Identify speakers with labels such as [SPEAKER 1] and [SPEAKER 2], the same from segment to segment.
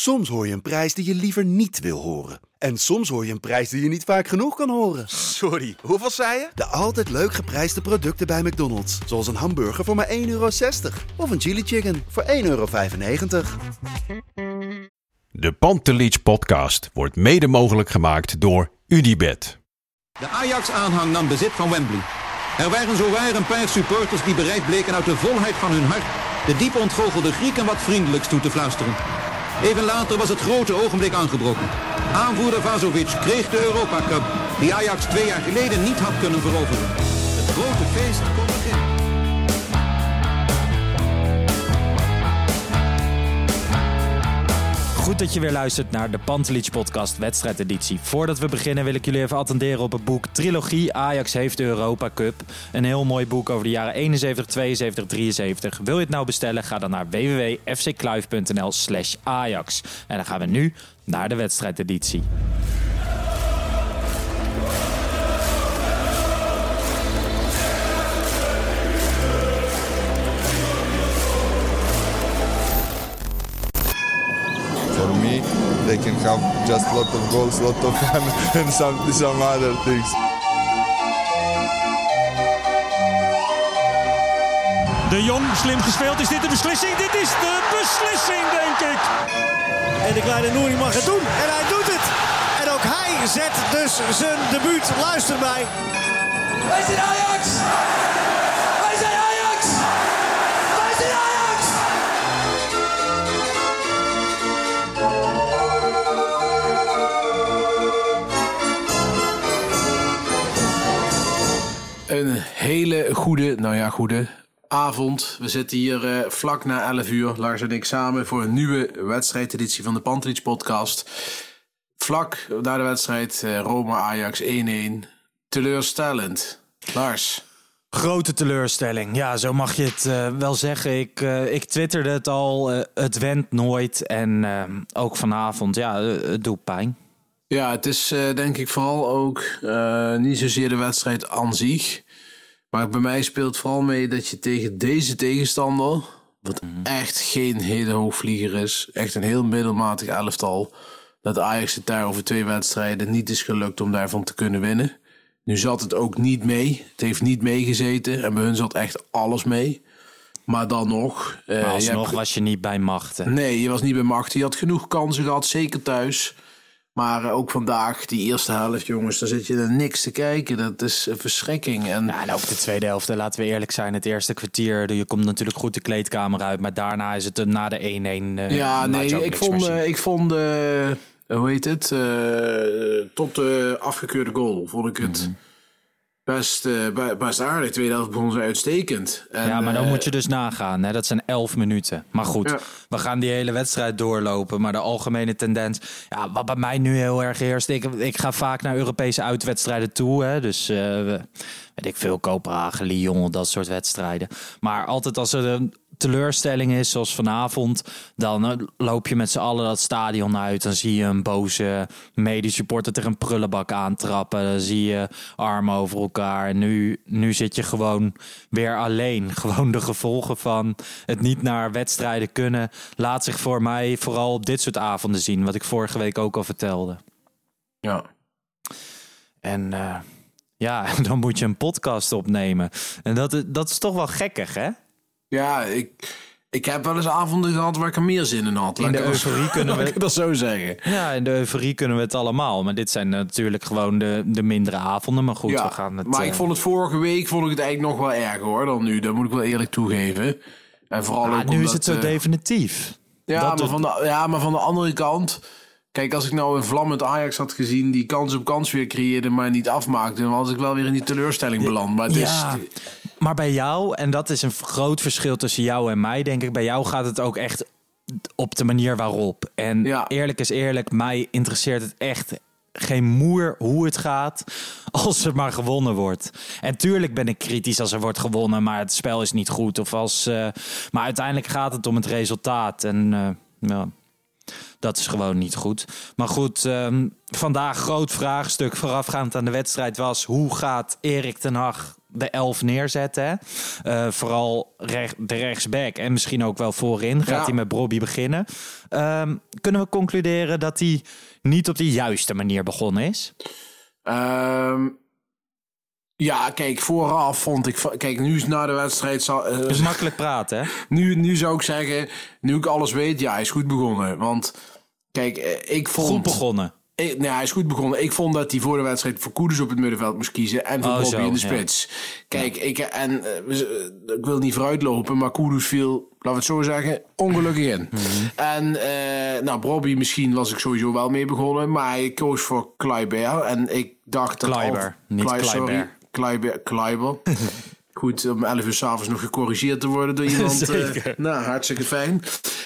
[SPEAKER 1] Soms hoor je een prijs die je liever niet wil horen. En soms hoor je een prijs die je niet vaak genoeg kan horen.
[SPEAKER 2] Sorry, hoeveel zei je?
[SPEAKER 1] De altijd leuk geprijsde producten bij McDonald's. Zoals een hamburger voor maar 1,60 euro. Of een chili chicken voor 1,95 euro.
[SPEAKER 3] De Pantelich podcast wordt mede mogelijk gemaakt door Unibed.
[SPEAKER 4] De Ajax-aanhang nam bezit van Wembley. Er waren zowaar een paar supporters die bereid bleken uit de volheid van hun hart de diep ontgoochelde Grieken wat vriendelijks toe te fluisteren. Even later was het grote ogenblik aangebroken. Aanvoerder Vazovic kreeg de Europa Cup, die Ajax twee jaar geleden niet had kunnen veroveren. Het grote feest kon beginnen.
[SPEAKER 5] Goed dat je weer luistert naar de Pantelich podcast wedstrijdeditie. Voordat we beginnen wil ik jullie even attenderen op het boek Trilogie Ajax heeft de Europa Cup. Een heel mooi boek over de jaren 71, 72, 73. Wil je het nou bestellen? Ga dan naar www.fckluif.nl slash Ajax. En dan gaan we nu naar de wedstrijdeditie.
[SPEAKER 6] They can have just lot of goals, lot of fun, and some some other things.
[SPEAKER 7] De Jong, slim gespeeld. Is dit de beslissing? Dit is de beslissing, denk ik.
[SPEAKER 8] En de kleine Nouri mag het doen. En hij doet het. En ook hij zet dus zijn debuut. Luister mij.
[SPEAKER 9] Wij zijn Ajax!
[SPEAKER 10] Goede, nou ja, goede avond. We zitten hier eh, vlak na 11 uur, Lars en ik samen, voor een nieuwe wedstrijdeditie van de Pantelich podcast. Vlak na de wedstrijd eh, Roma-Ajax 1-1. Teleurstellend. Lars.
[SPEAKER 5] Grote teleurstelling. Ja, zo mag je het eh, wel zeggen. Ik, eh, ik twitterde het al. eh, het went nooit. En eh, ook vanavond, ja, eh, het doet pijn.
[SPEAKER 10] Ja, het is eh, denk ik vooral ook eh, niet zozeer de wedstrijd aan zich. Maar bij mij speelt vooral mee dat je tegen deze tegenstander, wat echt geen hele hoogvlieger is, echt een heel middelmatig elftal, dat Ajax het daar over twee wedstrijden niet is gelukt om daarvan te kunnen winnen. Nu zat het ook niet mee. Het heeft niet meegezeten. En bij hun zat echt alles mee. Maar dan nog. eh,
[SPEAKER 5] Maar
[SPEAKER 10] je
[SPEAKER 5] alsnog
[SPEAKER 10] hebt-
[SPEAKER 5] was je niet bij machten.
[SPEAKER 10] Nee, je was niet bij macht. Je had genoeg kansen gehad, zeker thuis. Maar eh, ook vandaag, die eerste helft, jongens, daar zit je er niks te kijken. Dat is een verschrikking. En
[SPEAKER 5] Ja, en ook de tweede helft, laten we eerlijk zijn. Het eerste kwartier, je komt natuurlijk goed de kleedkamer uit. Maar daarna is het eh, na de 1-1. eh,
[SPEAKER 10] ja, nee, ik vond, eh, ik vond eh, hoe heet het? eh, tot de afgekeurde goal vond ik het
[SPEAKER 5] Mhm.
[SPEAKER 10] Best, eh, be- best aardig. Tweede helft begon ze uitstekend. En,
[SPEAKER 5] ja, maar dan
[SPEAKER 10] eh,
[SPEAKER 5] moet je dus nagaan. Hè? Dat zijn 11 minuten. Maar goed,
[SPEAKER 10] Ja.
[SPEAKER 5] we gaan die hele wedstrijd doorlopen. Maar de algemene tendens. Ja, wat bij mij nu heel erg heerst. Ik, ik ga vaak naar Europese uitwedstrijden toe. Hè? Dus eh, we- weet ik veel, Kopenhagen, Lyon, dat soort wedstrijden. Maar altijd als er een teleurstelling is, zoals vanavond, dan eh, loop je met z'n allen dat stadion uit. Dan zie je een boze medesupporter tegen een prullenbak aantrappen. Dan zie je armen over elkaar. En nu, nu zit je gewoon weer alleen. Gewoon de gevolgen van het niet naar wedstrijden kunnen, laat zich voor mij vooral op dit soort avonden zien. Wat ik vorige week ook al vertelde.
[SPEAKER 10] Ja.
[SPEAKER 5] En eh, ja, dan moet je een podcast opnemen. En dat, dat is toch wel gekkig, hè?
[SPEAKER 10] Ja, ik, ik heb wel eens avonden gehad waar ik er meer zin in had.
[SPEAKER 5] In de euforie kunnen we-
[SPEAKER 10] dat zo zeggen.
[SPEAKER 5] Ja, in de euforie kunnen we het allemaal. Maar dit zijn natuurlijk gewoon de, de mindere avonden. Maar goed, we gaan het...
[SPEAKER 10] maar ik
[SPEAKER 5] eh,
[SPEAKER 10] vond het vorige week vond ik het eigenlijk nog wel erger hoor dan nu. Dat moet ik wel eerlijk toegeven. En vooral
[SPEAKER 5] ah,
[SPEAKER 10] ook
[SPEAKER 5] nu is het zo
[SPEAKER 10] eh,
[SPEAKER 5] definitief.
[SPEAKER 10] Ja, maar
[SPEAKER 5] het-
[SPEAKER 10] van de, ja, maar van de andere kant. Kijk, als ik nou een vlammend Ajax had gezien die kans op kans weer creëerde, maar niet afmaakte, dan was ik wel weer in die teleurstelling beland. Maar het
[SPEAKER 5] Ja,
[SPEAKER 10] is.
[SPEAKER 5] Maar bij jou, en dat is een groot verschil tussen jou en mij, denk ik. Bij jou gaat het ook echt op de manier waarop. En
[SPEAKER 10] Ja.
[SPEAKER 5] eerlijk is eerlijk, mij interesseert het echt geen moer hoe het gaat als er maar gewonnen wordt. En tuurlijk ben ik kritisch als er wordt gewonnen, maar het spel is niet goed. Of als, eh, maar uiteindelijk gaat het om het resultaat. En eh, ja, Dat is gewoon niet goed. Maar goed, ehm, vandaag groot vraagstuk voorafgaand aan de wedstrijd was... hoe gaat Erik ten Hag de elf neerzetten? hè? Eh, vooral rech- de rechtsback en misschien ook wel voorin. Gaat
[SPEAKER 10] Ja.
[SPEAKER 5] hij met Bobby beginnen? Ehm, kunnen we concluderen dat hij niet op de juiste manier begonnen is?
[SPEAKER 10] Ehm, ja, kijk, vooraf vond ik... Kijk, nu is na de wedstrijd... zal- eh,
[SPEAKER 5] is makkelijk praten, hè?
[SPEAKER 10] nu, nu zou ik zeggen, nu ik alles weet, ja, hij is goed begonnen. Want, kijk, eh, ik vond...
[SPEAKER 5] Goed begonnen.
[SPEAKER 10] Ik, nee, hij is goed begonnen. Ik vond dat hij voor de wedstrijd voor Koeders op het middenveld moest kiezen. En voor
[SPEAKER 5] Oh,
[SPEAKER 10] Bobby
[SPEAKER 5] zo,
[SPEAKER 10] in de
[SPEAKER 5] ja.
[SPEAKER 10] spits. Kijk, ik, en, eh, eh, ik wil niet vooruitlopen, maar Koeders viel, laten we het zo zeggen, ongelukkig in.
[SPEAKER 5] Mhm.
[SPEAKER 10] En eh, nou, Bobby misschien was ik sowieso wel mee begonnen. Maar hij koos voor Kleiber. En ik dacht dat...
[SPEAKER 5] Kleiber,
[SPEAKER 10] Al-
[SPEAKER 5] niet
[SPEAKER 10] Klei-
[SPEAKER 5] Kleiber.
[SPEAKER 10] Sorry, Kleiber. Kleiber. Goed, om 11 uur s'avonds nog gecorrigeerd te worden door iemand. eh,
[SPEAKER 5] Zeker.
[SPEAKER 10] nou, hartstikke fijn.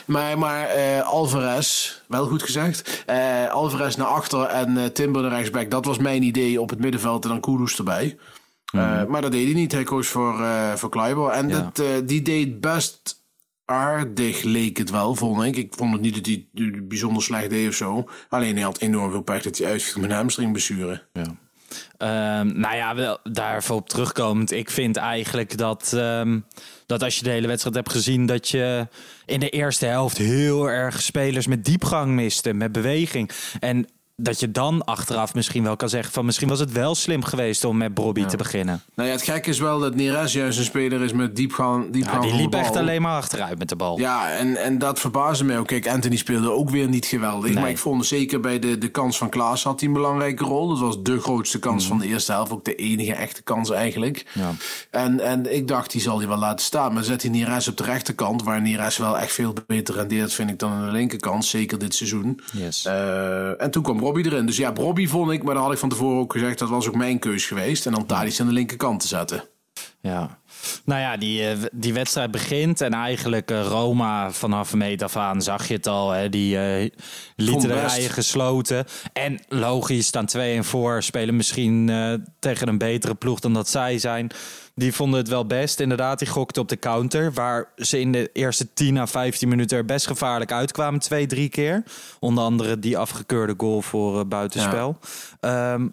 [SPEAKER 10] Maar, maar eh, Alvarez, wel goed gezegd. eh, Alvarez naar achter en eh, Timber naar rechtsback. Dat was mijn idee op het middenveld en dan Kudus erbij. Eh, maar dat deed hij niet. Hij koos voor, eh voor Kleiber. En
[SPEAKER 5] Ja.
[SPEAKER 10] dat, die deed best aardig, leek het wel, vond ik. Ik vond het niet dat hij het bijzonder slecht deed of zo. Alleen hij had enorm veel pech dat hij uitviel met een hamstringblessure.
[SPEAKER 5] Ehm, nou ja, wel, daarvoor op terugkomend. Ik vind eigenlijk dat, ehm, dat als je de hele wedstrijd hebt gezien... dat je in de eerste helft heel erg spelers met diepgang miste. Met beweging. En dat je dan achteraf misschien wel kan zeggen... van misschien was het wel slim geweest om met Bobby te beginnen.
[SPEAKER 10] Nou ja, het gekke is wel dat Neres juist een speler is met diepgang,
[SPEAKER 5] Ja,
[SPEAKER 10] diepgang
[SPEAKER 5] die
[SPEAKER 10] van de
[SPEAKER 5] liep echt alleen maar achteruit met de bal.
[SPEAKER 10] Ja, en, en dat verbaasde mij ook. Kijk, Anthony speelde ook weer niet geweldig.
[SPEAKER 5] Nee.
[SPEAKER 10] Maar ik vond zeker bij de, de kans van Klaas had hij een belangrijke rol. Dat was de grootste kans van de eerste helft. Ook de enige echte kans eigenlijk.
[SPEAKER 5] Ja.
[SPEAKER 10] En, en ik dacht, die zal hij wel laten staan. Maar zet hij Neres op de rechterkant, waar Neres wel echt veel beter rendeert, vind ik, dan aan de linkerkant. Zeker dit seizoen.
[SPEAKER 5] Yes.
[SPEAKER 10] Eh, en toen kwam Robbie erin. Dus ja, Robbie vond ik, maar dat had ik van tevoren ook gezegd, dat was ook mijn keus geweest. En dan Tadic aan de linkerkant te zetten.
[SPEAKER 5] Ja. Nou ja, die, eh, die wedstrijd begint en eigenlijk eh, Roma vanaf meet af aan zag je het al. Hè, die eh lieten de rijen gesloten. En logisch staan 2 en voor, spelen misschien tegen een betere ploeg dan dat zij zijn. Die vonden het wel best. Inderdaad, die gokten op de counter. Waar ze in de eerste 10 à 15 minuten er best gevaarlijk uitkwamen. Twee, drie keer. Onder andere die afgekeurde goal voor eh, buitenspel. Ehm,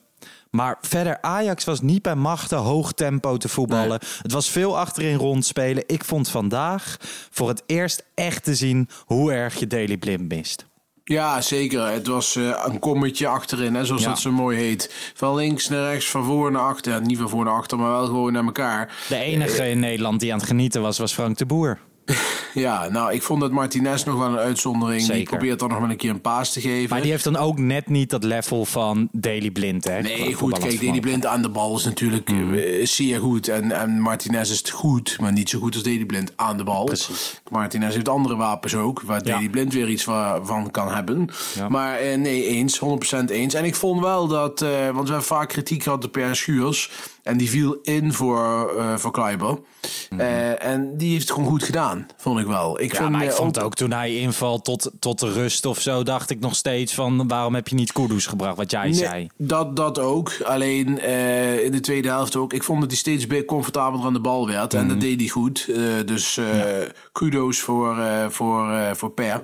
[SPEAKER 5] maar verder, Ajax was niet bij machten hoog tempo te voetballen. Het was veel achterin rondspelen. Ik vond vandaag voor het eerst echt te zien hoe erg je Daily Blind mist.
[SPEAKER 10] Ja, zeker. Het was eh, een kommetje achterin, hè, zoals
[SPEAKER 5] Ja.
[SPEAKER 10] dat zo mooi heet. Van links naar rechts, van voor naar achter. Ja, niet van voor naar achter, maar wel gewoon naar elkaar.
[SPEAKER 5] De enige in Nederland die aan het genieten was, was Frank de Boer.
[SPEAKER 10] Ja, nou, ik vond dat Martinez nog wel een uitzondering. Die probeert dan nog wel een keer een paas te geven.
[SPEAKER 5] Maar die heeft dan ook net niet dat level van Daily Blind. Hè,
[SPEAKER 10] Nee, goed, kijk,
[SPEAKER 5] vermogen.
[SPEAKER 10] Blind aan de bal is natuurlijk
[SPEAKER 5] Mhm.
[SPEAKER 10] eh, zeer goed. En, en Martinez is goed, maar niet zo goed als Deli Blind aan de bal.
[SPEAKER 5] Precies.
[SPEAKER 10] Martinez heeft andere wapens ook, waar
[SPEAKER 5] Ja.
[SPEAKER 10] Blind weer iets va- van kan hebben.
[SPEAKER 5] Ja.
[SPEAKER 10] Maar eh, nee, eens, 100% eens. En ik vond wel dat, eh, want we hebben vaak kritiek gehad op Per Schuurs. En die viel in voor, eh voor Kleiber. Eh, en die heeft het gewoon goed gedaan, vond ik wel. Ik
[SPEAKER 5] Mhm. Ja,
[SPEAKER 10] vind,
[SPEAKER 5] maar ik
[SPEAKER 10] eh,
[SPEAKER 5] vond ook toen hij invalt tot, tot de rust of zo, dacht ik nog steeds van waarom heb je niet Kudus gebracht, wat jij
[SPEAKER 10] Nee,
[SPEAKER 5] zei.
[SPEAKER 10] Dat, dat ook. Alleen in de tweede helft ook. Ik vond dat hij steeds be- comfortabeler aan de bal werd. En
[SPEAKER 5] Mhm.
[SPEAKER 10] dat deed hij goed. Dus kudo's voor, voor, voor Per.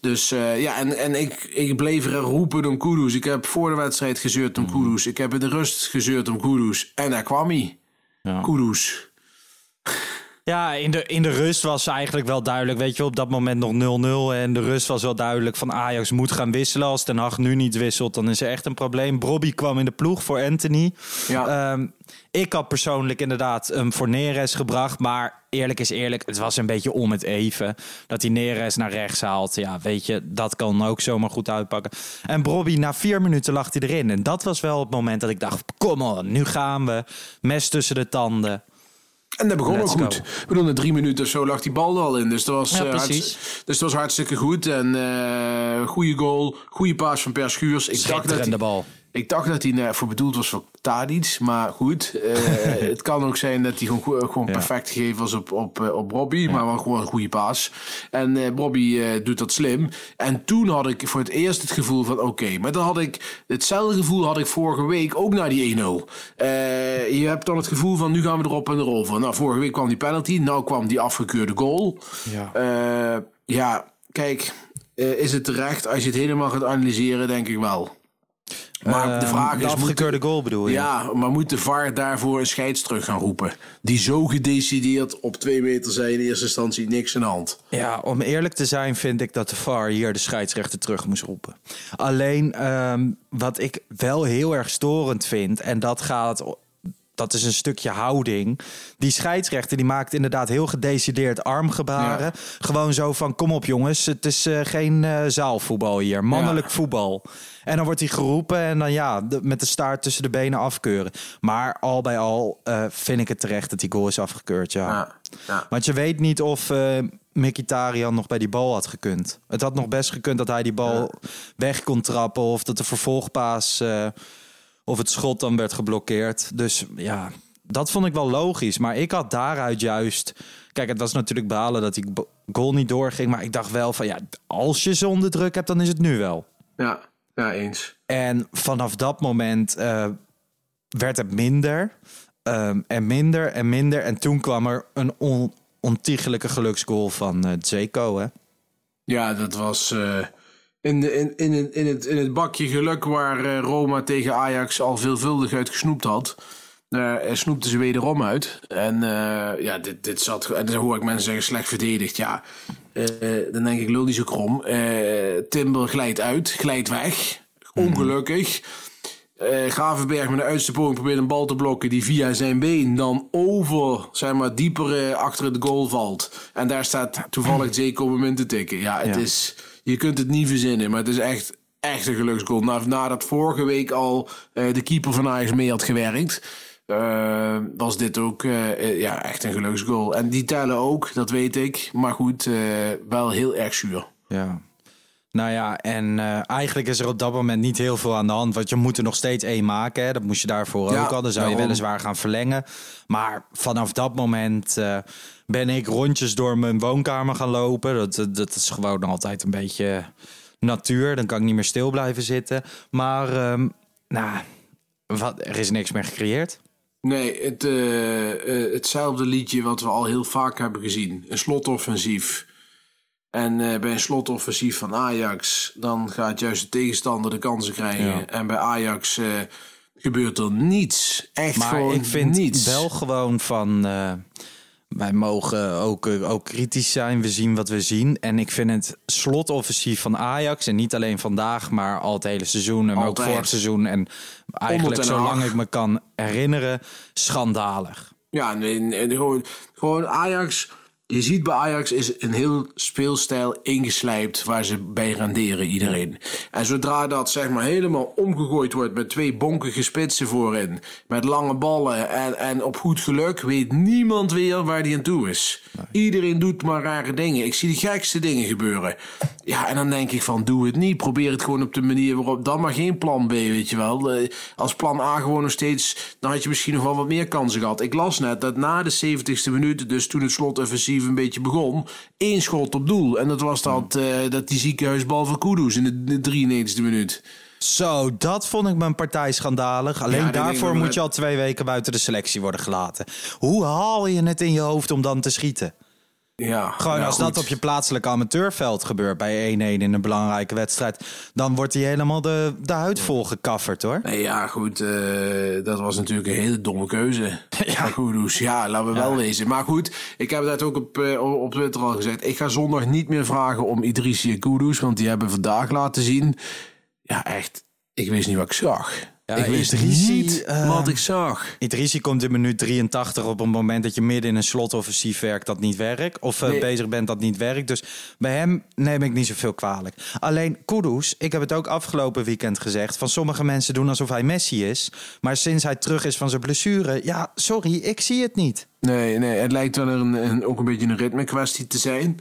[SPEAKER 10] Dus ja, en, en ik, ik bleef er roepen om Kudus. Ik heb voor de wedstrijd gezeurd
[SPEAKER 5] Mhm.
[SPEAKER 10] om Kudus. Ik heb in de rust gezeurd om Kudus. En daar kwam hij.
[SPEAKER 5] Ja.
[SPEAKER 10] Kudus.
[SPEAKER 5] Ja, in de, in de rust was eigenlijk wel duidelijk. Weet je, op dat moment nog 0-0. En de rust was wel duidelijk van Ajax moet gaan wisselen. Als Ten Hag nu niet wisselt, dan is er echt een probleem. Brobby kwam in de ploeg voor Anthony.
[SPEAKER 10] Ja.
[SPEAKER 5] Ehm, ik had persoonlijk inderdaad hem voor Neres gebracht. Maar eerlijk is eerlijk, het was een beetje om het even. Dat hij Neres naar rechts haalt. Ja, weet je, dat kan ook zomaar goed uitpakken. En Brobby, na vier minuten lag hij erin. En dat was wel het moment dat ik dacht, kom on, nu gaan we. Mes tussen de tanden.
[SPEAKER 10] En dat begon ook
[SPEAKER 5] Let's
[SPEAKER 10] goed.
[SPEAKER 5] go.
[SPEAKER 10] Ik bedoel, na drie minuten of zo lag die bal er al in. Dus dat was,
[SPEAKER 5] Ja,
[SPEAKER 10] eh, dus dat was hartstikke goed. En eh goede goal, goede paas van Per Schuurs. Ik dacht dat
[SPEAKER 5] bal.
[SPEAKER 10] Ik dacht dat hij eh, voor bedoeld was voor Tadic. Maar goed, eh, het kan ook zijn dat hij gewoon, gewoon
[SPEAKER 5] Ja.
[SPEAKER 10] perfect gegeven was op, op, eh, op Robbie. Maar wel gewoon een goede paas. En eh Robbie doet dat slim. En toen had ik voor het eerst het gevoel van oké. maar dan had ik hetzelfde gevoel had ik vorige week ook na die 1-0. Eh, je hebt dan het gevoel van nu gaan we erop en erover. Nou, vorige week kwam die penalty. Nou kwam die afgekeurde goal.
[SPEAKER 5] Ja.
[SPEAKER 10] Ja, kijk, is het terecht. Als je het helemaal gaat analyseren, denk ik wel. Maar de vraag
[SPEAKER 5] de
[SPEAKER 10] is...
[SPEAKER 5] afgekeurde
[SPEAKER 10] moet-
[SPEAKER 5] goal bedoel je?
[SPEAKER 10] Ja, maar moet de VAR daarvoor een scheids terug gaan roepen? Die zo gedecideerd op twee meter zei in eerste instantie niks aan de hand.
[SPEAKER 5] Ja, om eerlijk te zijn vind ik dat de VAR hier de scheidsrechter terug moest roepen. Alleen ehm, wat ik wel heel erg storend vind, en dat gaat. Dat is een stukje houding. Die scheidsrechter die maakt inderdaad heel gedecideerd armgebaren. Gewoon zo van: kom op jongens, het is eh, geen eh, zaalvoetbal hier, mannelijk voetbal. En dan wordt hij geroepen en dan ja, de- met de staart tussen de benen afkeuren. Maar al bij al eh, vind ik het terecht dat die goal is afgekeurd. Ja. Want je weet niet of Mkhitaryan nog bij die bal had gekund. Het had nog best gekund dat hij die bal weg kon trappen... of dat de vervolgpaas of het schot dan werd geblokkeerd. Dus ja, dat vond ik wel logisch. Maar ik had daaruit juist... Kijk, het was natuurlijk balen dat die goal niet doorging... maar ik dacht wel van ja, als je ze onder druk hebt, dan is het nu wel.
[SPEAKER 10] Ja, ja eens.
[SPEAKER 5] En vanaf dat moment eh, werd het minder ehm, en minder en minder. En toen kwam er een on ontiegelijke geluksgoal van eh Zeko. Hè?
[SPEAKER 10] Ja, dat was eh, in, de, in, in, het- in, het, in het bakje geluk waar eh, Roma tegen Ajax al veelvuldig uit gesnoept had. eh snoepte ze wederom uit. En eh, ja, dit, dit zat. En dan hoor ik mensen zeggen slecht verdedigd. Ja, dan denk ik, lul niet zo krom. Timber glijdt uit, glijdt weg. Ongelukkig. Gravenberg met een uiterste poging probeert een bal te blokken die via zijn been dan over, zeg maar, dieper achter het goal valt. En daar staat toevallig hem in te tikken. Ja, het
[SPEAKER 5] Ja.
[SPEAKER 10] is, je kunt het niet verzinnen, maar het is echt, echt een geluksgoal. Na, nadat vorige week al eh, de keeper van Ajax mee had gewerkt, eh, was dit ook eh, ja, echt een geluksgoal. En die tellen ook, dat weet ik. Maar goed, wel heel erg zuur.
[SPEAKER 5] Ja. Nou ja, en eh, eigenlijk is er op dat moment niet heel veel aan de hand. Want je moet er nog steeds één maken. Hè? Dat moest je daarvoor
[SPEAKER 10] Ja,
[SPEAKER 5] ook al. Dan zou je weliswaar gaan verlengen. Maar vanaf dat moment eh, ben ik rondjes door mijn woonkamer gaan lopen. Dat, dat, dat is gewoon altijd een beetje natuur. Dan kan ik niet meer stil blijven zitten. Maar ehm, nou, wat, er is niks meer gecreëerd.
[SPEAKER 10] Nee, het, eh, hetzelfde liedje wat we al heel vaak hebben gezien. Een slotoffensief. En eh, bij een slotoffensief van Ajax, dan gaat juist de tegenstander de kansen krijgen.
[SPEAKER 5] Ja.
[SPEAKER 10] En bij Ajax eh, gebeurt er niets. Echt
[SPEAKER 5] Maar
[SPEAKER 10] gewoon
[SPEAKER 5] ik vind
[SPEAKER 10] niets.
[SPEAKER 5] wel gewoon van. eh, wij mogen ook, ook kritisch zijn. We zien wat we zien. En ik vind het slotoffensief van Ajax. En niet alleen vandaag, maar al het hele seizoen. En ook vorig seizoen. En eigenlijk zolang ik me kan herinneren. Schandalig.
[SPEAKER 10] Ja, nee, nee, gewoon, gewoon Ajax. Je ziet bij Ajax is een heel speelstijl ingeslijpt waar ze bij renderen iedereen. En zodra dat zeg maar helemaal omgegooid wordt met twee bonkige spitsen voorin, met lange ballen en, en op goed geluk, weet niemand weer waar die aan toe is. Iedereen doet maar rare dingen. Ik zie de gekste dingen gebeuren. Ja, en dan denk ik van doe het niet. Probeer het gewoon op de manier waarop. Dan maar geen plan B, weet je wel. Eh, Als plan A gewoon nog steeds. Dan had je misschien nog wel wat meer kansen gehad. Ik las net dat na de 70ste minuut, dus toen het slotoffensief een beetje begon, één schot op doel. En dat was dat, eh, dat die ziekenhuisbal van Kudus in de, de 93ste minuut.
[SPEAKER 5] Zo, dat vond ik mijn partij schandalig. Alleen
[SPEAKER 10] Ja,
[SPEAKER 5] daarvoor moet je al twee weken buiten de selectie worden gelaten. Hoe haal je het in je hoofd om dan te schieten?
[SPEAKER 10] Ja,
[SPEAKER 5] Gewoon
[SPEAKER 10] nou
[SPEAKER 5] als
[SPEAKER 10] goed.
[SPEAKER 5] dat op je plaatselijke amateurveld gebeurt bij 1-1 in een belangrijke wedstrijd, dan wordt hij helemaal de, de huid vol gekafferd hoor.
[SPEAKER 10] Nee, ja, goed. eh, dat was natuurlijk een hele domme keuze. Ja, Kudus. Ja, laten we wel wezen. Maar goed, ik heb dat ook op, eh, op Twitter al gezegd. Ik ga zondag niet meer vragen om Idrissi Kudus, want die hebben vandaag laten zien. Ja, echt. Ik wist niet wat ik zag.
[SPEAKER 5] Ja,
[SPEAKER 10] ik wist
[SPEAKER 5] Idrissi,
[SPEAKER 10] niet
[SPEAKER 5] eh,
[SPEAKER 10] wat ik zag.
[SPEAKER 5] Idrissi komt in minuut 83 op een moment dat je midden in een slotoffensief werkt dat niet werkt. Of eh,
[SPEAKER 10] Nee.
[SPEAKER 5] bezig bent dat niet werkt. Dus bij hem neem ik niet zoveel kwalijk. Alleen Kudus, ik heb het ook afgelopen weekend gezegd. Van sommige mensen doen alsof hij Messi is. Maar sinds hij terug is van zijn blessure. Ja, sorry, ik zie het niet.
[SPEAKER 10] Nee, nee, het lijkt wel een, een, ook een beetje een ritme kwestie te zijn.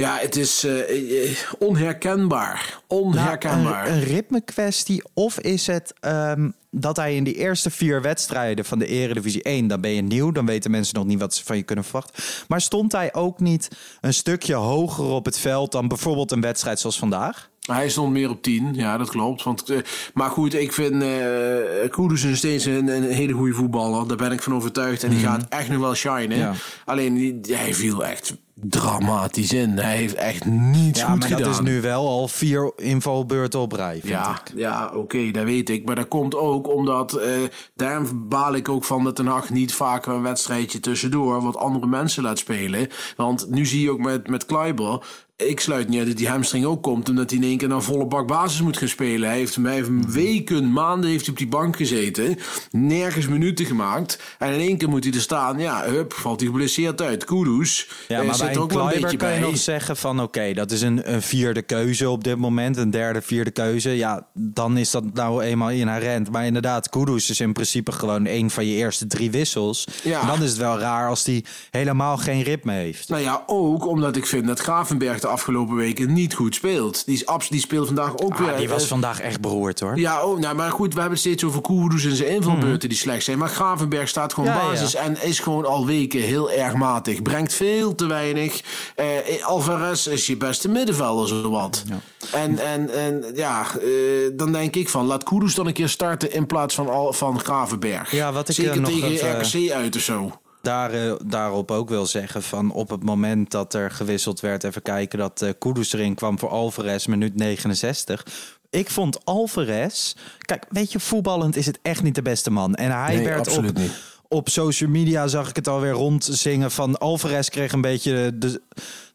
[SPEAKER 10] Ja, het is eh, eh, onherkenbaar. Onherkenbaar.
[SPEAKER 5] Nou, een, een ritme kwestie. Of is het ehm, dat hij in die eerste vier wedstrijden van de Eredivisie 1... dan ben je nieuw, dan weten mensen nog niet wat ze van je kunnen verwachten. Maar stond hij ook niet een stukje hoger op het veld... dan bijvoorbeeld een wedstrijd zoals vandaag?
[SPEAKER 10] Hij stond meer op 10, ja, dat klopt. Want, eh, maar goed, ik vind eh Kudus is steeds een, een hele goede voetballer. Daar ben ik van overtuigd. En die gaat echt nog wel shinen.
[SPEAKER 5] Ja.
[SPEAKER 10] Alleen, die- hij viel echt dramatisch in. Hij heeft echt niets
[SPEAKER 5] Ja,
[SPEAKER 10] goed
[SPEAKER 5] maar
[SPEAKER 10] gedaan.
[SPEAKER 5] dat is nu wel al vier invalbeurten op rij, vind
[SPEAKER 10] Ja,
[SPEAKER 5] ik.
[SPEAKER 10] ja oké, dat weet ik. Maar dat komt ook omdat, eh daarom baal ik ook van dat Den Haag niet vaker een wedstrijdje tussendoor wat andere mensen laat spelen. Want nu zie je ook met, met Kleiber, ik sluit niet uit dat die hamstring ook komt omdat hij in één keer naar volle bak basis moet gaan spelen. Hij heeft, hij heeft weken, maanden heeft hij op die bank gezeten, nergens minuten gemaakt. En in één keer moet hij er staan, ja, hup, valt hij geblesseerd uit. Kudus
[SPEAKER 5] Ja,
[SPEAKER 10] eh,
[SPEAKER 5] maar
[SPEAKER 10] zit
[SPEAKER 5] bij
[SPEAKER 10] er ook wel een beetje
[SPEAKER 5] kan je
[SPEAKER 10] bij.
[SPEAKER 5] nog zeggen van... oké, dat is een, een vierde keuze op dit moment. Een derde, vierde keuze. Ja, dan is dat nou eenmaal inherent. Maar inderdaad, Kudus is in principe gewoon een van je eerste drie wissels.
[SPEAKER 10] Ja.
[SPEAKER 5] En dan is het wel raar als die helemaal geen ritme heeft.
[SPEAKER 10] Nou ja, ook omdat ik vind dat Gravenberg de afgelopen weken niet goed speelt. Die, is abs die speelt vandaag ook weer.
[SPEAKER 5] Ah, die was
[SPEAKER 10] eh,
[SPEAKER 5] vandaag echt beroerd hoor.
[SPEAKER 10] Ja, oh, nou, maar goed, we hebben het steeds over Kudus en zijn invalbeurten die slecht zijn. Maar Gravenberg staat gewoon
[SPEAKER 5] Ja,
[SPEAKER 10] basis
[SPEAKER 5] ja.
[SPEAKER 10] en is gewoon al weken heel erg matig. Brengt veel te weinig. Eh, Alvarez is je beste middenvelder, zowat. En, en, en ja, eh, dan denk ik van, laat Kudus dan een keer starten in plaats van, Al- van Gravenberg.
[SPEAKER 5] Ja, wat ik, eh,
[SPEAKER 10] Zeker
[SPEAKER 5] nog
[SPEAKER 10] tegen
[SPEAKER 5] even-
[SPEAKER 10] RKC uit of zo.
[SPEAKER 5] Daar, eh, daarop ook wil zeggen van op het moment dat er gewisseld werd, even kijken dat eh Kudus erin kwam voor Alvarez, minuut 69. Ik vond Alvarez, kijk, weet je, voetballend is het echt niet de beste man. En hij
[SPEAKER 10] Nee,
[SPEAKER 5] werd
[SPEAKER 10] absoluut
[SPEAKER 5] op,
[SPEAKER 10] niet.
[SPEAKER 5] Op social media zag ik het alweer rondzingen van Alvarez kreeg een beetje de,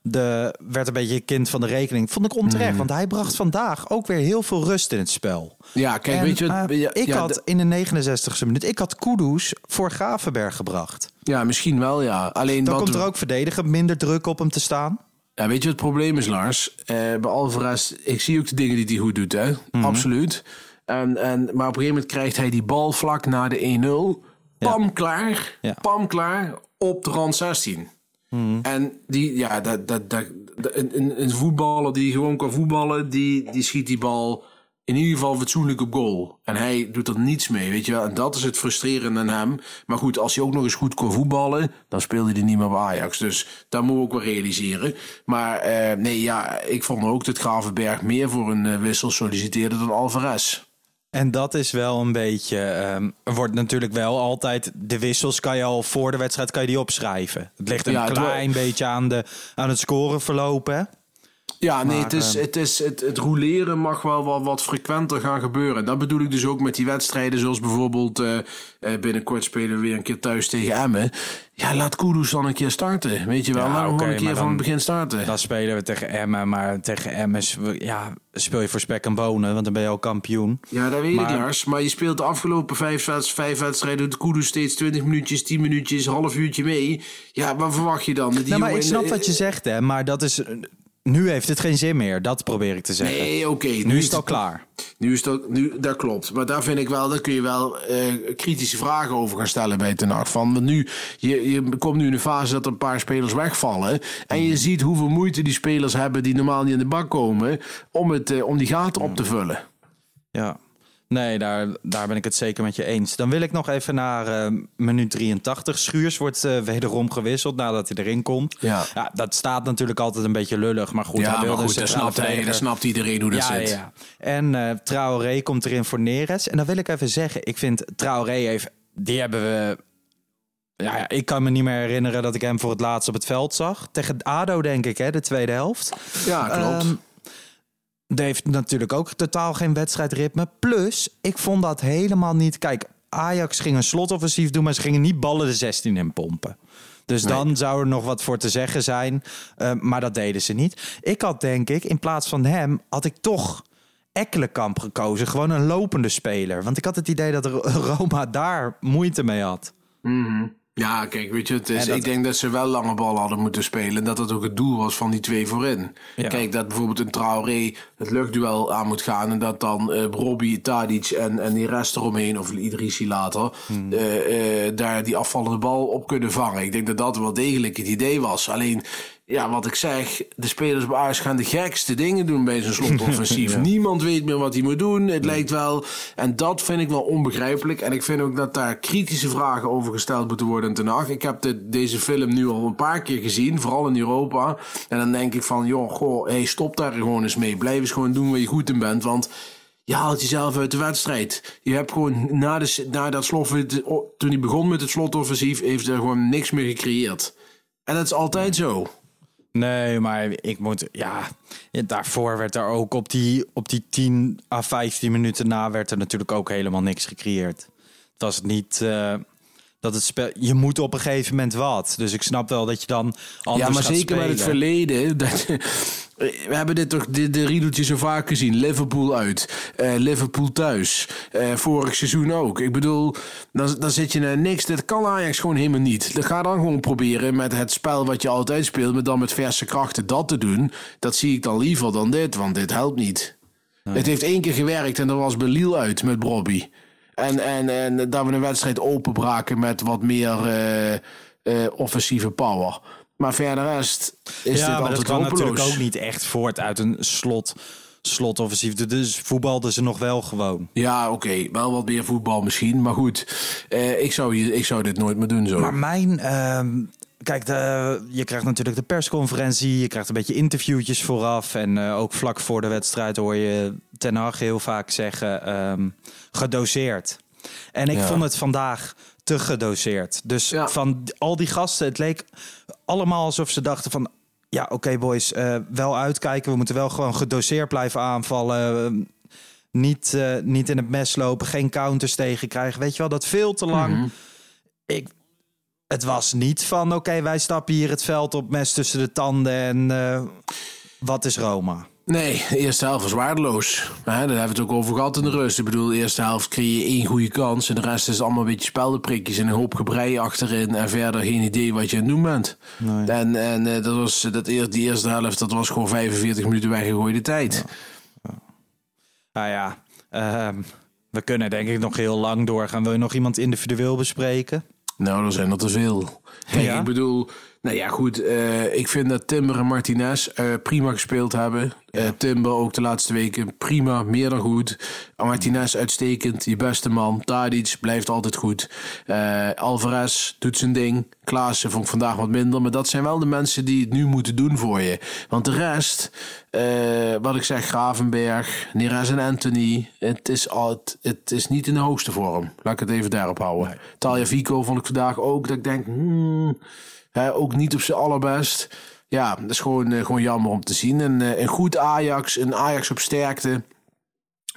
[SPEAKER 5] de werd een beetje kind van de rekening. Vond ik onterecht,
[SPEAKER 10] Mhm.
[SPEAKER 5] want hij bracht vandaag ook weer heel veel rust in het spel.
[SPEAKER 10] Ja, kijk,
[SPEAKER 5] En,
[SPEAKER 10] weet je... wat-
[SPEAKER 5] eh,
[SPEAKER 10] ja,
[SPEAKER 5] ik
[SPEAKER 10] ja,
[SPEAKER 5] had in de 69ste minuut, ik had Kudus voor Gravenberg gebracht.
[SPEAKER 10] Ja, misschien wel, ja. Alleen
[SPEAKER 5] Dan komt er
[SPEAKER 10] we-
[SPEAKER 5] ook verdedigen, minder druk op hem te staan.
[SPEAKER 10] Ja, weet je wat het probleem is, Lars? Eh, bij Alvarez, ik zie ook de dingen die hij goed doet, hè?
[SPEAKER 5] Mhm.
[SPEAKER 10] Absoluut. En, en, maar op een gegeven moment krijgt hij die bal vlak na de 1-0. Pam klaar, pam klaar, op de rand 16.
[SPEAKER 5] Mhm.
[SPEAKER 10] En die, ja, dat, dat, dat, een, een, voetballer die gewoon kan voetballen, die, die schiet die bal in ieder geval fatsoenlijk op goal. En hij doet er niets mee, weet je wel. En dat is het frustrerende aan hem. Maar goed, als hij ook nog eens goed kon voetballen, dan speelde hij niet meer bij Ajax. Dus dat moeten we ook wel realiseren. Maar eh, nee, ja, ik vond ook dat Gravenberg meer voor een eh, wissel solliciteerde dan Alvarez.
[SPEAKER 5] En dat is wel een beetje. ehm, er wordt natuurlijk wel altijd. De wissels kan je al voor de wedstrijd kan je die opschrijven. Het ligt een
[SPEAKER 10] Ja,
[SPEAKER 5] klein beetje aan, de, aan het scoren verlopen. hè?
[SPEAKER 10] Ja, nee,
[SPEAKER 5] Maar,
[SPEAKER 10] het, is,
[SPEAKER 5] ehm,
[SPEAKER 10] het, is, het, het roleren mag wel wat, wat frequenter gaan gebeuren. Dat bedoel ik dus ook met die wedstrijden, zoals bijvoorbeeld eh, eh, binnenkort spelen we weer een keer thuis tegen Emmen. Ja, laat Kudus dan een keer starten. Weet je wel,
[SPEAKER 5] Ja,
[SPEAKER 10] laat gewoon een keer van het begin starten.
[SPEAKER 5] Dan spelen we tegen Emmen. Maar tegen Emmen ja, speel je voor spek en bonen. Want dan ben je al kampioen.
[SPEAKER 10] Ja, dat weet
[SPEAKER 5] Maar-
[SPEAKER 10] ik, Lars. Maar je speelt de afgelopen vijf, vijf wedstrijden... doet Kudus steeds 20 minuutjes, 10 minuutjes, half uurtje mee. Ja, wat verwacht je dan? Die
[SPEAKER 5] Nou, maar ik snap wat je zegt, hè. Maar dat is... Nu heeft het geen zin meer. Dat probeer ik te zeggen.
[SPEAKER 10] Nee, oké.
[SPEAKER 5] nu, is het al klaar.
[SPEAKER 10] Nu is dat, nu, dat klopt. Maar daar vind ik wel, daar kun je wel eh, kritische vragen over gaan stellen bij Ten Hag. Van, want nu, je, je komt nu in een fase dat er een paar spelers wegvallen. En je ziet hoeveel moeite die spelers hebben die normaal niet in de bak komen. om, het, eh, om die gaten op te vullen.
[SPEAKER 5] Ja. Nee, daar, daar ben ik het zeker met je eens. Dan wil ik nog even naar eh, minuut 83. Schuurs wordt eh, wederom gewisseld nadat hij erin komt.
[SPEAKER 10] Ja.
[SPEAKER 5] dat staat natuurlijk altijd een beetje lullig. Maar goed,
[SPEAKER 10] ja, maar goed, dat snapt, hij, dat snapt iedereen hoe dat
[SPEAKER 5] ja,
[SPEAKER 10] zit.
[SPEAKER 5] ja. En eh Traoré komt erin voor Neres. En dan wil ik even zeggen, ik vind Traoré heeft... Die hebben we... Ja, ik kan me niet meer herinneren dat ik hem voor het laatst op het veld zag. Tegen ADO, denk ik, hè, de tweede helft.
[SPEAKER 10] Ja, klopt.
[SPEAKER 5] Ehm, heeft natuurlijk ook totaal geen wedstrijdritme. Plus, ik vond dat helemaal niet... Kijk, Ajax ging een slotoffensief doen, maar ze gingen niet ballen de 16 in pompen. Dus dan zou er nog wat voor te zeggen zijn. Eh, maar dat deden ze niet. Ik had denk ik, in plaats van hem, had ik toch Ekkelenkamp gekozen. Gewoon een lopende speler. Want ik had het idee dat Roma daar moeite mee had.
[SPEAKER 10] Mhm. Ja, kijk, weet je, het is,
[SPEAKER 5] dat-
[SPEAKER 10] ik denk dat ze wel lange bal hadden moeten spelen. En dat dat ook het doel was van die twee voorin.
[SPEAKER 5] Ja.
[SPEAKER 10] Kijk, dat bijvoorbeeld een Traoré het luchtduel aan moet gaan. En dat dan eh Robbie, Tadic en, en die rest eromheen, of Idrissi later,
[SPEAKER 5] Hmm.
[SPEAKER 10] eh, eh, daar die afvallende bal op kunnen vangen. Ik denk dat dat wel degelijk het idee was. Alleen, ja, wat ik zeg, de spelers bij Ajax gaan de gekste dingen doen bij zo'n slotoffensief. Niemand weet meer wat hij moet doen. Het lijkt wel, en dat vind ik wel onbegrijpelijk. En ik vind ook dat daar kritische vragen over gesteld moeten worden Ten Hag. Ik heb de, deze film nu al een paar keer gezien, vooral in Europa. En dan denk ik van, joh, goh, hey, stop daar gewoon eens mee. Blijf eens gewoon doen waar je goed in bent, want... Je haalt jezelf uit de wedstrijd. Je hebt gewoon na, de, na dat slot, toen hij begon met het slotoffensief, heeft er gewoon niks meer gecreëerd. En dat is altijd zo.
[SPEAKER 5] Nee, maar ik moet, ja, daarvoor werd er ook op die, op die 10 à 15 minuten na werd er natuurlijk ook helemaal niks gecreëerd. Het was niet uh, dat het spel, je moet op een gegeven moment wat. Dus ik snap wel dat je dan anders
[SPEAKER 10] Ja, maar zeker
[SPEAKER 5] spelen.
[SPEAKER 10] met het verleden. Dat, we hebben dit toch de, de riedeltje zo vaak gezien. Liverpool uit, eh, Liverpool thuis. Eh, vorig seizoen ook. Ik bedoel, dan, dan zit je naar niks. Dat kan Ajax gewoon helemaal niet. Dan ga dan gewoon proberen met het spel wat je altijd speelt, maar dan met verse krachten dat te doen. Dat zie ik dan liever dan dit, want dit helpt niet. Het heeft één keer gewerkt en dat was bij Lille uit met Bobby. En, en, en dat we een wedstrijd openbraken met wat meer eh, eh, offensieve power. Maar verder rest is
[SPEAKER 5] ja,
[SPEAKER 10] dit
[SPEAKER 5] maar dat
[SPEAKER 10] hopeloos.
[SPEAKER 5] natuurlijk ook niet echt voort uit een slot, slotoffensief. Dus voetbalden ze nog wel gewoon.
[SPEAKER 10] Ja, oké. Wel wat meer voetbal misschien. Maar goed, eh, ik, zou ik zou dit nooit meer doen zo.
[SPEAKER 5] Maar mijn... ehm, Kijk, de, je krijgt natuurlijk de persconferentie, je krijgt een beetje interviewtjes vooraf. En eh, ook vlak voor de wedstrijd hoor je Ten Hag heel vaak zeggen, ehm, gedoseerd. En ik
[SPEAKER 10] Ja.
[SPEAKER 5] vond het vandaag te gedoseerd. Dus van al die gasten, het leek allemaal alsof ze dachten van... Ja, oké boys, eh, wel uitkijken. We moeten wel gewoon gedoseerd blijven aanvallen. Niet, eh, niet in het mes lopen, geen counters tegen krijgen. Weet je wel, dat veel te lang.
[SPEAKER 10] Mhm.
[SPEAKER 5] Ik, het was niet van, oké, wij stappen hier het veld op, mes tussen de tanden en eh, wat is Roma?
[SPEAKER 10] Nee, de eerste helft was waardeloos. Daar hebben we het ook over gehad in de rust. Ik bedoel, de eerste helft creëer je één goede kans. En de rest is allemaal een beetje speldenprikjes en een hoop gebrei achterin. En verder geen idee wat je aan het doen bent. En, en eh, dat was, dat, die eerste helft, dat was gewoon 45 minuten weggegooide tijd.
[SPEAKER 5] Nou ja, ehm, we kunnen denk ik nog heel lang doorgaan. Wil je nog iemand individueel bespreken?
[SPEAKER 10] Nou, er zijn er te veel. Kijk,
[SPEAKER 5] Ja?
[SPEAKER 10] ik bedoel, nou ja, goed. eh, ik vind dat Timber en Martinez eh, prima gespeeld hebben. Eh, Timber ook de laatste weken prima, meer dan goed. Martinez uitstekend, je beste man. Tadic blijft altijd goed. Alvarez doet zijn ding. Klaassen vond ik vandaag wat minder. Maar dat zijn wel de mensen die het nu moeten doen voor je. Want de rest, wat ik zeg, Gravenberg, Neres en Anthony. Het is, al, het, het is niet in de hoogste vorm. Laat ik het even daarop houden. Talia Vico vond ik vandaag ook. Dat ik denk, hmm, ook niet op zijn allerbest. Ja, dat is gewoon, eh, gewoon jammer om te zien. En eh, een goed Ajax, een Ajax op sterkte.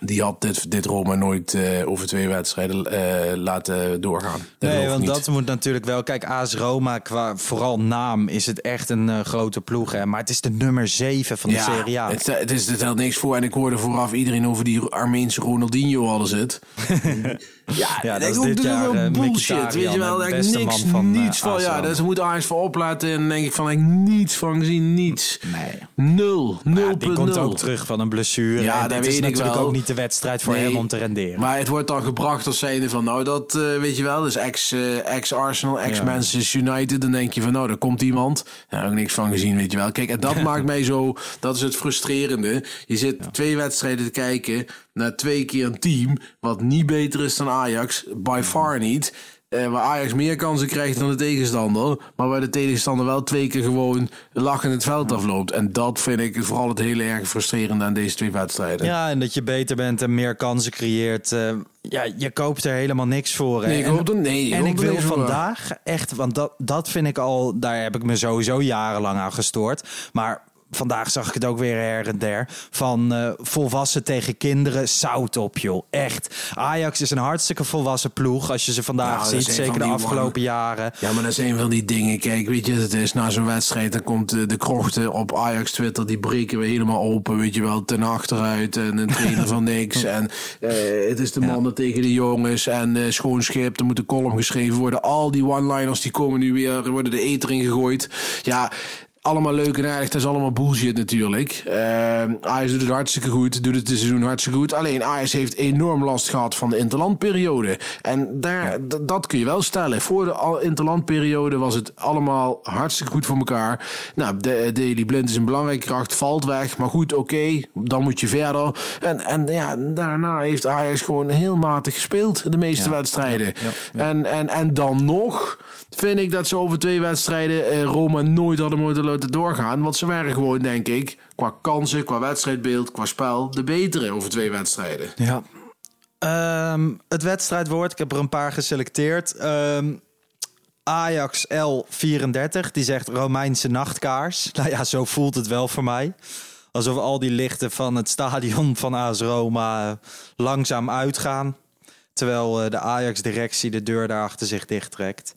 [SPEAKER 10] Die had dit, dit Roma nooit eh, over twee wedstrijden eh, laten doorgaan. Dat
[SPEAKER 5] nee, want
[SPEAKER 10] niet.
[SPEAKER 5] dat moet natuurlijk wel. Kijk, AS Roma, qua vooral naam, is het echt een eh, grote ploeg. Hè? Maar het is de nummer 7 van de Serie A.
[SPEAKER 10] Het, het, is, het helpt niks voor. En ik hoorde vooraf iedereen over die Armeense Ronaldinho alles het. ja,
[SPEAKER 5] Ja, dat is
[SPEAKER 10] ook,
[SPEAKER 5] dit jaar, eh,
[SPEAKER 10] bullshit. Weet je wel, niks,
[SPEAKER 5] man van, eh,
[SPEAKER 10] niets van. Ja, daar moet Ajax voor opletten. En denk ik van, ik niets van gezien, niets.
[SPEAKER 5] Nee.
[SPEAKER 10] Nul, nul
[SPEAKER 5] Ja, die komt ook terug van een blessure.
[SPEAKER 10] Ja, dat weet
[SPEAKER 5] is
[SPEAKER 10] ik
[SPEAKER 5] natuurlijk
[SPEAKER 10] wel.
[SPEAKER 5] ook niet de wedstrijd voor hem om te renderen.
[SPEAKER 10] Maar het wordt dan gebracht als zijnde van, nou dat eh, weet je wel, dus ex, ex-Arsenal, ex-Manchester United. Dan denk je van, nou daar komt iemand. Daar heb ik niks van gezien, weet je wel. Kijk, en dat maakt mij zo, dat is het frustrerende. Je zit twee wedstrijden te kijken naar twee keer een team wat niet beter is dan Ajax, by far niet. Eh, waar Ajax meer kansen krijgt dan de tegenstander. Maar waar de tegenstander wel twee keer gewoon lachend het veld afloopt. En dat vind ik vooral het hele erg frustrerende aan deze twee wedstrijden.
[SPEAKER 5] Ja, en dat je beter bent en meer kansen creëert. eh, ja, je koopt er helemaal niks voor. hè.
[SPEAKER 10] Nee, ik
[SPEAKER 5] En-
[SPEAKER 10] hoop er- nee, ik
[SPEAKER 5] en ik wil vandaag echt, want dat, dat vind ik al, daar heb ik me sowieso jarenlang aan gestoord. Maar vandaag zag ik het ook weer her en der. Van eh, volwassen tegen kinderen, zout op joh. Echt. Ajax is een hartstikke volwassen ploeg als je ze vandaag
[SPEAKER 10] Nou,
[SPEAKER 5] ziet. Zeker de afgelopen jaren.
[SPEAKER 10] Ja, maar dat zijn van die dingen. Kijk, weet je, het is na zo'n wedstrijd. Dan komt eh, de krochten op Ajax Twitter. Die breken we helemaal open. Weet je wel, ten achteruit. En een trainer van niks. En eh, het is de mannen tegen de jongens. En eh schoon schip. Er moet een column geschreven worden. Al die one-liners die komen nu weer. Er worden de eter in gegooid. Ja. Allemaal leuk en aardig, dat is allemaal bullshit natuurlijk. Uh, Ajax doet het hartstikke goed, doet het dit seizoen hartstikke goed. Alleen Ajax heeft enorm last gehad van de interlandperiode. En daar, dat kun je wel stellen. Voor de interlandperiode was het allemaal hartstikke goed voor elkaar. Nou, de, Daily Blind is een belangrijke kracht, valt weg. Maar goed, oké, dan moet je verder. En, en ja, daarna heeft Ajax gewoon heel matig gespeeld, de meeste wedstrijden. En, en, en dan nog vind ik dat ze over twee wedstrijden eh, Roma nooit hadden moeten laten doorgaan. Want ze waren gewoon, denk ik, qua kansen, qua wedstrijdbeeld, qua spel, de betere over twee wedstrijden.
[SPEAKER 5] Ja. Ehm, het wedstrijdwoord, ik heb er een paar geselecteerd. Ehm, Ajax L34, die zegt Romeinse nachtkaars. Nou ja, zo voelt het wel voor mij. Alsof al die lichten van het stadion van AS Roma eh, langzaam uitgaan. Terwijl eh, de Ajax-directie de deur daar achter zich dichttrekt.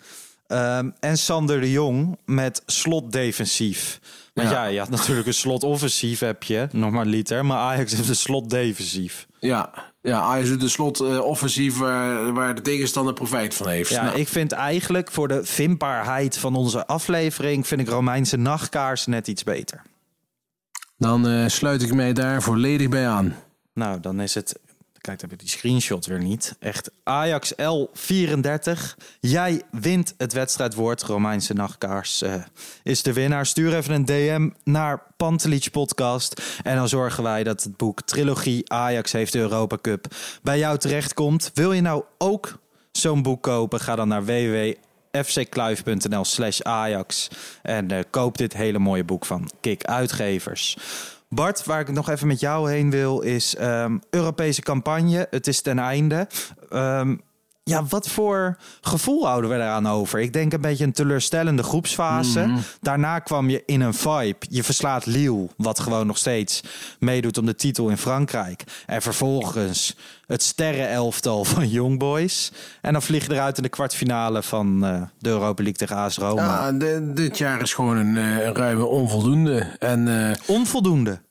[SPEAKER 5] Ehm, en Sander de Jong met slot defensief. Want ja.
[SPEAKER 10] Ja.
[SPEAKER 5] je had natuurlijk een slot offensief heb je, nog maar liter. Maar Ajax heeft een slot defensief.
[SPEAKER 10] Ja, ja Ajax doet de slot eh, offensief waar, waar de tegenstander profijt van heeft.
[SPEAKER 5] Ja,
[SPEAKER 10] Nou,
[SPEAKER 5] ik vind eigenlijk voor de vindbaarheid van onze aflevering... vind ik Romeinse nachtkaars net iets beter.
[SPEAKER 10] Dan eh, sluit ik mij daar volledig bij aan.
[SPEAKER 5] Nou, dan is het... Kijk, dan heb die screenshot weer niet. Echt, Ajax L34. Jij wint het wedstrijdwoord. Romeinse nachtkaars eh, is de winnaar. Stuur even een DM naar Pantelich Podcast. En dan zorgen wij dat het boek Trilogie Ajax heeft de Europa Cup bij jou terechtkomt. Wil je nou ook zo'n boek kopen? Ga dan naar www.fckluif.nl slash Ajax. En eh, koop dit hele mooie boek van Kik Uitgevers. Bart, waar ik nog even met jou heen wil, is ehm, Europese campagne. Het is ten einde. Ehm, ja, wat voor gevoel houden we eraan over? Ik denk een beetje een teleurstellende groepsfase. Daarna kwam je in een vibe. Je verslaat Lille, wat gewoon nog steeds meedoet om de titel in Frankrijk. En vervolgens het sterrenelftal van Young Boys. En dan vlieg je eruit in de kwartfinale van eh, de Europa League tegen AS Roma.
[SPEAKER 10] Ja, dit jaar is gewoon een, eh, ruime onvoldoende. En eh,
[SPEAKER 5] Onvoldoende.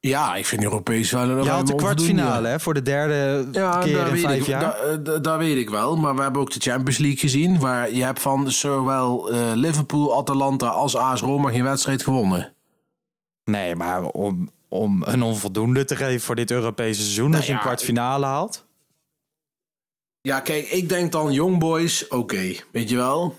[SPEAKER 10] Ja, ik vind Europees wel een
[SPEAKER 5] Je had de kwartfinale hè, voor de derde
[SPEAKER 10] Ja,
[SPEAKER 5] keer in vijf
[SPEAKER 10] ik,
[SPEAKER 5] jaar.
[SPEAKER 10] dat, eh, dat weet ik wel. Maar we hebben ook de Champions League gezien. Waar je hebt van zowel eh, Liverpool, Atalanta als AS Roma geen wedstrijd gewonnen.
[SPEAKER 5] Nee, maar om, om een onvoldoende te geven voor dit Europese seizoen... als je een
[SPEAKER 10] ja,
[SPEAKER 5] kwartfinale haalt...
[SPEAKER 10] Ja, kijk, ik denk dan Young Boys, oké. Weet je wel?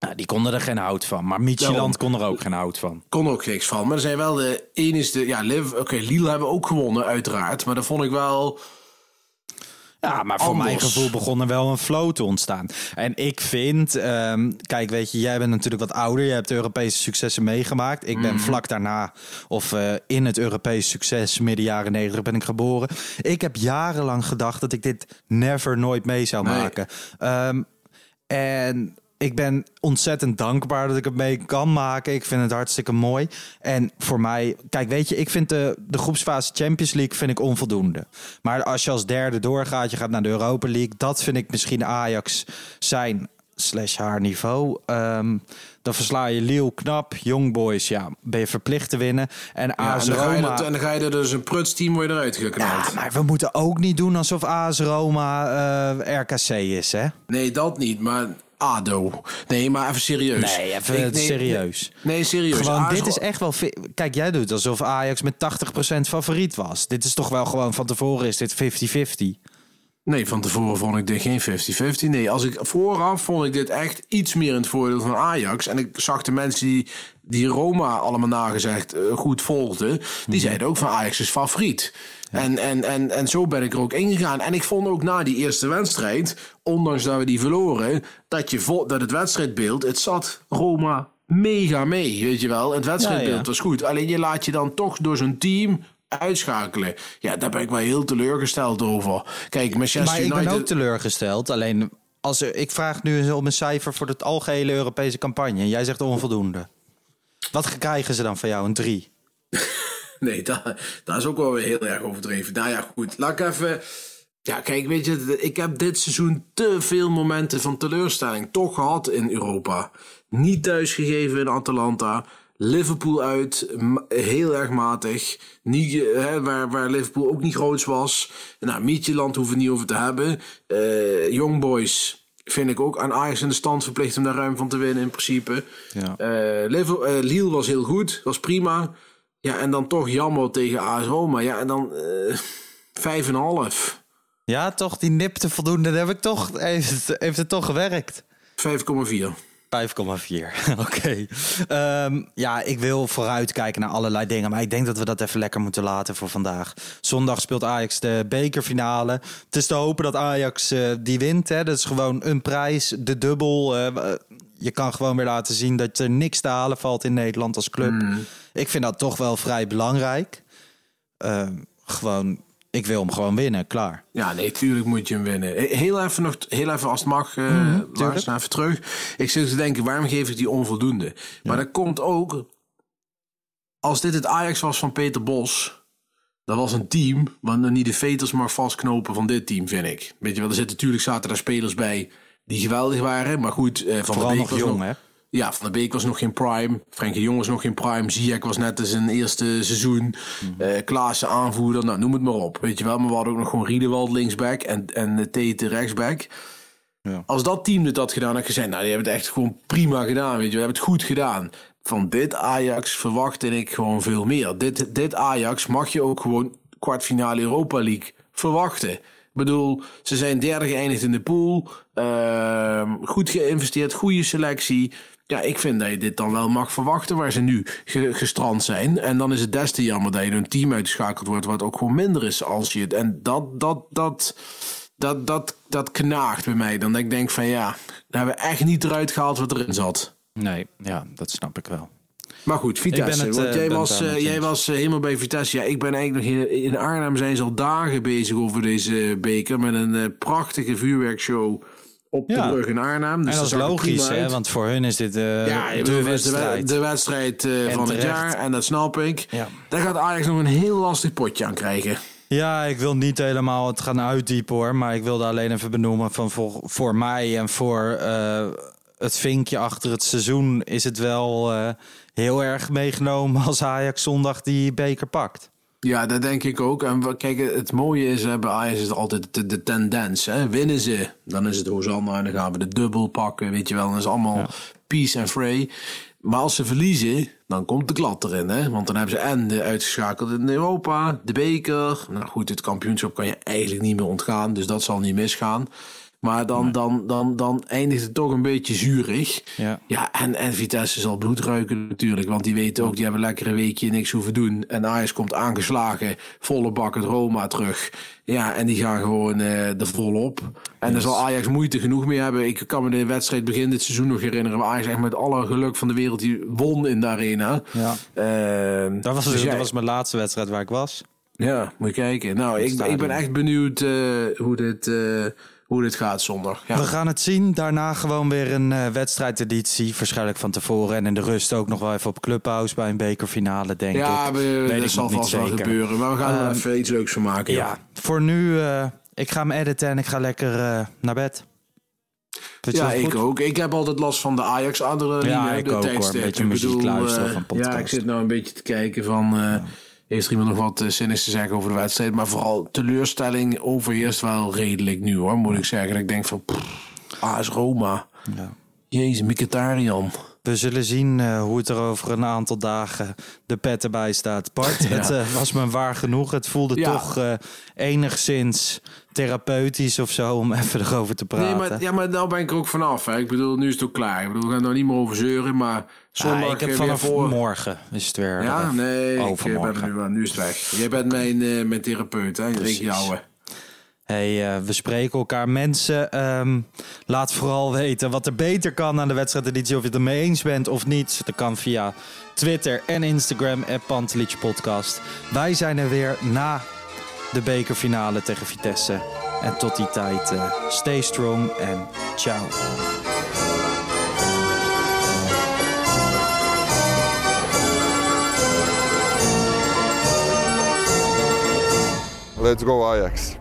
[SPEAKER 5] Nou, die konden er geen hout van. Maar Midtjylland kon er ook geen hout van.
[SPEAKER 10] Kon ook niks van. Maar er zijn wel de enigste... Ja, Liv, oké, Lille hebben ook gewonnen, uiteraard. Maar dat vond ik wel...
[SPEAKER 5] Ja, maar voor
[SPEAKER 10] Anders.
[SPEAKER 5] mijn gevoel begon er wel een flow te ontstaan. En ik vind, ehm, kijk, weet je, jij bent natuurlijk wat ouder. Je hebt de Europese successen meegemaakt. Ik ben vlak daarna, of eh, in het Europese succes, midden jaren negentig ben ik geboren. Ik heb jarenlang gedacht dat ik dit never nooit mee zou
[SPEAKER 10] Nee.
[SPEAKER 5] maken. Ehm, en ik ben ontzettend dankbaar dat ik het mee kan maken. Ik vind het hartstikke mooi. En voor mij, kijk, weet je, ik vind de, de groepsfase Champions League vind ik onvoldoende. Maar als je als derde doorgaat, je gaat naar de Europa League, dat vind ik misschien Ajax zijn slash haar niveau. Ehm, dan versla je Lille knap, Young Boys, ja, ben je verplicht te winnen. En
[SPEAKER 10] Ja,
[SPEAKER 5] AS
[SPEAKER 10] en, je
[SPEAKER 5] Roma...
[SPEAKER 10] dat, en dan ga je er dus een pruts team weer eruit geknald.
[SPEAKER 5] Ja, maar we moeten ook niet doen alsof AS Roma eh, RKC is, hè?
[SPEAKER 10] Nee, dat niet, maar ADO. Nee, maar even serieus.
[SPEAKER 5] Nee, even
[SPEAKER 10] nee,
[SPEAKER 5] serieus.
[SPEAKER 10] Nee, serieus.
[SPEAKER 5] Gewoon, dit is echt wel. Kijk, jij doet alsof Ajax met 80% favoriet was. Dit is toch wel gewoon van tevoren is dit 50-50.
[SPEAKER 10] Nee, van tevoren vond ik dit geen 50-50. Nee, als ik vooraf vond ik dit echt iets meer in het voordeel van Ajax. En ik zag de mensen die, die Roma allemaal nagezegd eh, goed volgden, die zeiden ook van Ajax is favoriet. En, en, en, en zo ben ik er ook ingegaan. En ik vond ook na die eerste wedstrijd, ondanks dat we die verloren, dat, je dat het wedstrijdbeeld, het zat Roma mega mee, weet je wel. Het wedstrijdbeeld
[SPEAKER 5] Ja, ja.
[SPEAKER 10] was goed. Alleen je laat je dan toch door zo'n team uitschakelen. Ja, daar ben ik wel heel teleurgesteld over. Kijk, Manchester
[SPEAKER 5] Maar ik
[SPEAKER 10] United...
[SPEAKER 5] ben ook teleurgesteld. Alleen, als er, ik vraag nu eens om een cijfer voor het algehele Europese campagne. En jij zegt onvoldoende. Wat krijgen ze dan van jou? Een 3?
[SPEAKER 10] Nee, dat, dat is ook wel weer heel erg overdreven. Nou ja, goed. Laat ik even... Ja, kijk, weet je, ik heb dit seizoen te veel momenten van teleurstelling toch gehad in Europa. Niet thuisgegeven in Atalanta. Liverpool uit, heel erg matig. Niet, hè, waar, waar Liverpool ook niet groots was. Nou, Mietjeland hoeven we niet over te hebben. Eh Young Boys vind ik ook aan Ajax in de stand verplicht om daar ruim van te winnen in principe.
[SPEAKER 5] Ja.
[SPEAKER 10] Eh, Liverpool, eh, Lille was heel goed, was prima. Ja, en dan toch jammer tegen AS Roma. Ja, en dan eh vijf en half.
[SPEAKER 5] Ja, toch, die nipte voldoende. Dat heb ik toch, heeft het, heeft het toch gewerkt.
[SPEAKER 10] 5,4.
[SPEAKER 5] 5,4. Oké. Ehm, ja, ik wil vooruitkijken naar allerlei dingen. Maar ik denk dat we dat even lekker moeten laten voor vandaag. Zondag speelt Ajax de bekerfinale. Het is te hopen dat Ajax eh, die wint. Hè. Dat is gewoon een prijs, de dubbel. eh, je kan gewoon weer laten zien dat er niks te halen valt in Nederland als club. Ik vind dat toch wel vrij belangrijk. Ehm, gewoon ik wil hem gewoon winnen, klaar.
[SPEAKER 10] Ja, nee, tuurlijk moet je hem winnen. Heel even nog, heel even als het mag, uh, mm, Lars, even terug. Ik zit te denken, waarom geef ik die onvoldoende? Maar dat komt ook, als dit het Ajax was van Peter Bos, dat was een team wat niet de veters mag vastknopen van dit team, vind ik. Weet je wel, er zitten natuurlijk zaten daar spelers bij die geweldig waren, maar goed, uh, van
[SPEAKER 5] Vooral
[SPEAKER 10] de
[SPEAKER 5] Beek nog jong, hè?
[SPEAKER 10] Ja, Van der Beek was nog geen prime. Frenkie Jong was nog geen prime. Ziyech was net in zijn eerste seizoen. Mm. Klaassen aanvoerder, nou noem het maar op. Weet je wel, maar we hadden ook nog gewoon Riedewald linksback en, en Tete rechtsback. Ja. Als dat team dit had gedaan, had gezegd, nou, die hebben het echt gewoon prima gedaan. Weet je, we hebben het goed gedaan. Van dit Ajax verwachtte ik gewoon veel meer. Dit, dit Ajax mag je ook gewoon kwartfinale Europa League verwachten. Bedoel, ze zijn derde geëindigd in de pool. Uh, goed geïnvesteerd, goede selectie. Ja, ik vind dat je dit dan wel mag verwachten waar ze nu gestrand zijn. En dan is het des te jammer dat je een team uitgeschakeld wordt wat ook gewoon minder is als je het. En dat, dat, dat, dat, dat, dat knaagt bij mij. Dan ik denk van ja, daar hebben we echt niet eruit gehaald wat erin zat.
[SPEAKER 5] Nee, ja, dat snap ik wel.
[SPEAKER 10] Maar goed, Vitesse. Het, want uh, jij was, uh, jij was uh, helemaal bij Vitesse. Ja, ik ben eigenlijk nog hier in Arnhem zijn ze al dagen bezig over deze beker. Met een prachtige vuurwerkshow op de brug in Arnhem. Dus
[SPEAKER 5] en dat is logisch, hè? Want voor hun is dit uh, ja, de, wedstrijd.
[SPEAKER 10] De, de wedstrijd uh, van het jaar. En dat snap ik. Ja. Daar gaat Ajax nog een heel lastig potje aan krijgen.
[SPEAKER 5] Ja, ik wil niet helemaal het gaan uitdiepen hoor. Maar ik wilde alleen even benoemen van voor, voor mij en voor uh, het vinkje achter het seizoen is het wel heel erg meegenomen als Ajax zondag die beker pakt.
[SPEAKER 10] Ja, dat denk ik ook. En kijk, het mooie is bij Ajax is altijd de, de tendens. Hè? Winnen ze, dan is het Hosanna en dan gaan we de dubbel pakken. Weet je wel, dan is allemaal ja. peace and fray. Maar als ze verliezen, dan komt de klad erin. Hè? Want dan hebben ze en de uitgeschakeld in Europa, de beker. Nou goed, het kampioenschap kan je eigenlijk niet meer ontgaan. Dus dat zal niet misgaan. Maar dan, dan, dan, dan eindigt het toch een beetje zuurig.
[SPEAKER 5] Ja,
[SPEAKER 10] ja en, en Vitesse zal bloed ruiken natuurlijk. Want die weten ook, die hebben lekker een weekje niks hoeven doen. En Ajax komt aangeslagen, volle bak het Roma terug. Ja, en die gaan gewoon uh, er volop. En yes. daar zal Ajax moeite genoeg mee hebben. Ik kan me de wedstrijd begin dit seizoen nog herinneren. Waar Ajax echt met alle geluk van de wereld die won in de arena.
[SPEAKER 5] Ja. Uh, dat, was, dus dat was mijn laatste wedstrijd waar ik was.
[SPEAKER 10] Ja, moet je kijken. Nou, ik, ik ben echt benieuwd uh, hoe dit... Hoe dit gaat zondag. Ja.
[SPEAKER 5] We gaan het zien. Daarna gewoon weer een uh, wedstrijdeditie. Waarschijnlijk van tevoren. En in de rust ook nog wel even op Clubhouse bij een bekerfinale, denk
[SPEAKER 10] ja,
[SPEAKER 5] ik.
[SPEAKER 10] Ja, dat zal vast wel gebeuren. Maar we gaan er uh, even iets leuks van maken.
[SPEAKER 5] Ja, voor nu, uh, ik ga hem editen en ik ga lekker naar bed.
[SPEAKER 10] Ja, ik ook. Ik heb altijd last van de Ajax adrenaline.
[SPEAKER 5] Ja, ik
[SPEAKER 10] de
[SPEAKER 5] ook hoor. Een beetje muziek luisteren van podcast.
[SPEAKER 10] Ja, ik zit nou een beetje te kijken van... Heeft er iemand nog wat zinnigs te zeggen over de wedstrijd. Maar vooral teleurstelling overheerst wel redelijk nu hoor, moet ik zeggen. Ik denk van, AS Roma.
[SPEAKER 5] Ja.
[SPEAKER 10] Jezus, Mkhitaryan.
[SPEAKER 5] We zullen zien uh, hoe het er over een aantal dagen de pet erbij staat. Bart, ja. het uh, was me waar genoeg. Het voelde ja. toch uh, enigszins therapeutisch of zo om even erover te praten.
[SPEAKER 10] Nee, maar, ja, maar nou ben ik er ook vanaf. Hè. Ik bedoel, nu is het ook klaar. Ik bedoel, we gaan er niet meer over zeuren, maar zondag...
[SPEAKER 5] Ik heb vanaf voor... morgen is het weer
[SPEAKER 10] Ja, nee, ik ben nu, nu is het weg. Jij bent mijn, mijn therapeut, hè? Ik jou.
[SPEAKER 5] Hey, uh, we spreken elkaar. Mensen, um, laat vooral weten wat er beter kan aan de wedstrijdeditie. Of je het ermee eens bent of niet. Dat kan via Twitter en Instagram, Pantelich Podcast. Wij zijn er weer na de bekerfinale tegen Vitesse. En tot die tijd, uh, stay strong en ciao.
[SPEAKER 6] Let's go Ajax.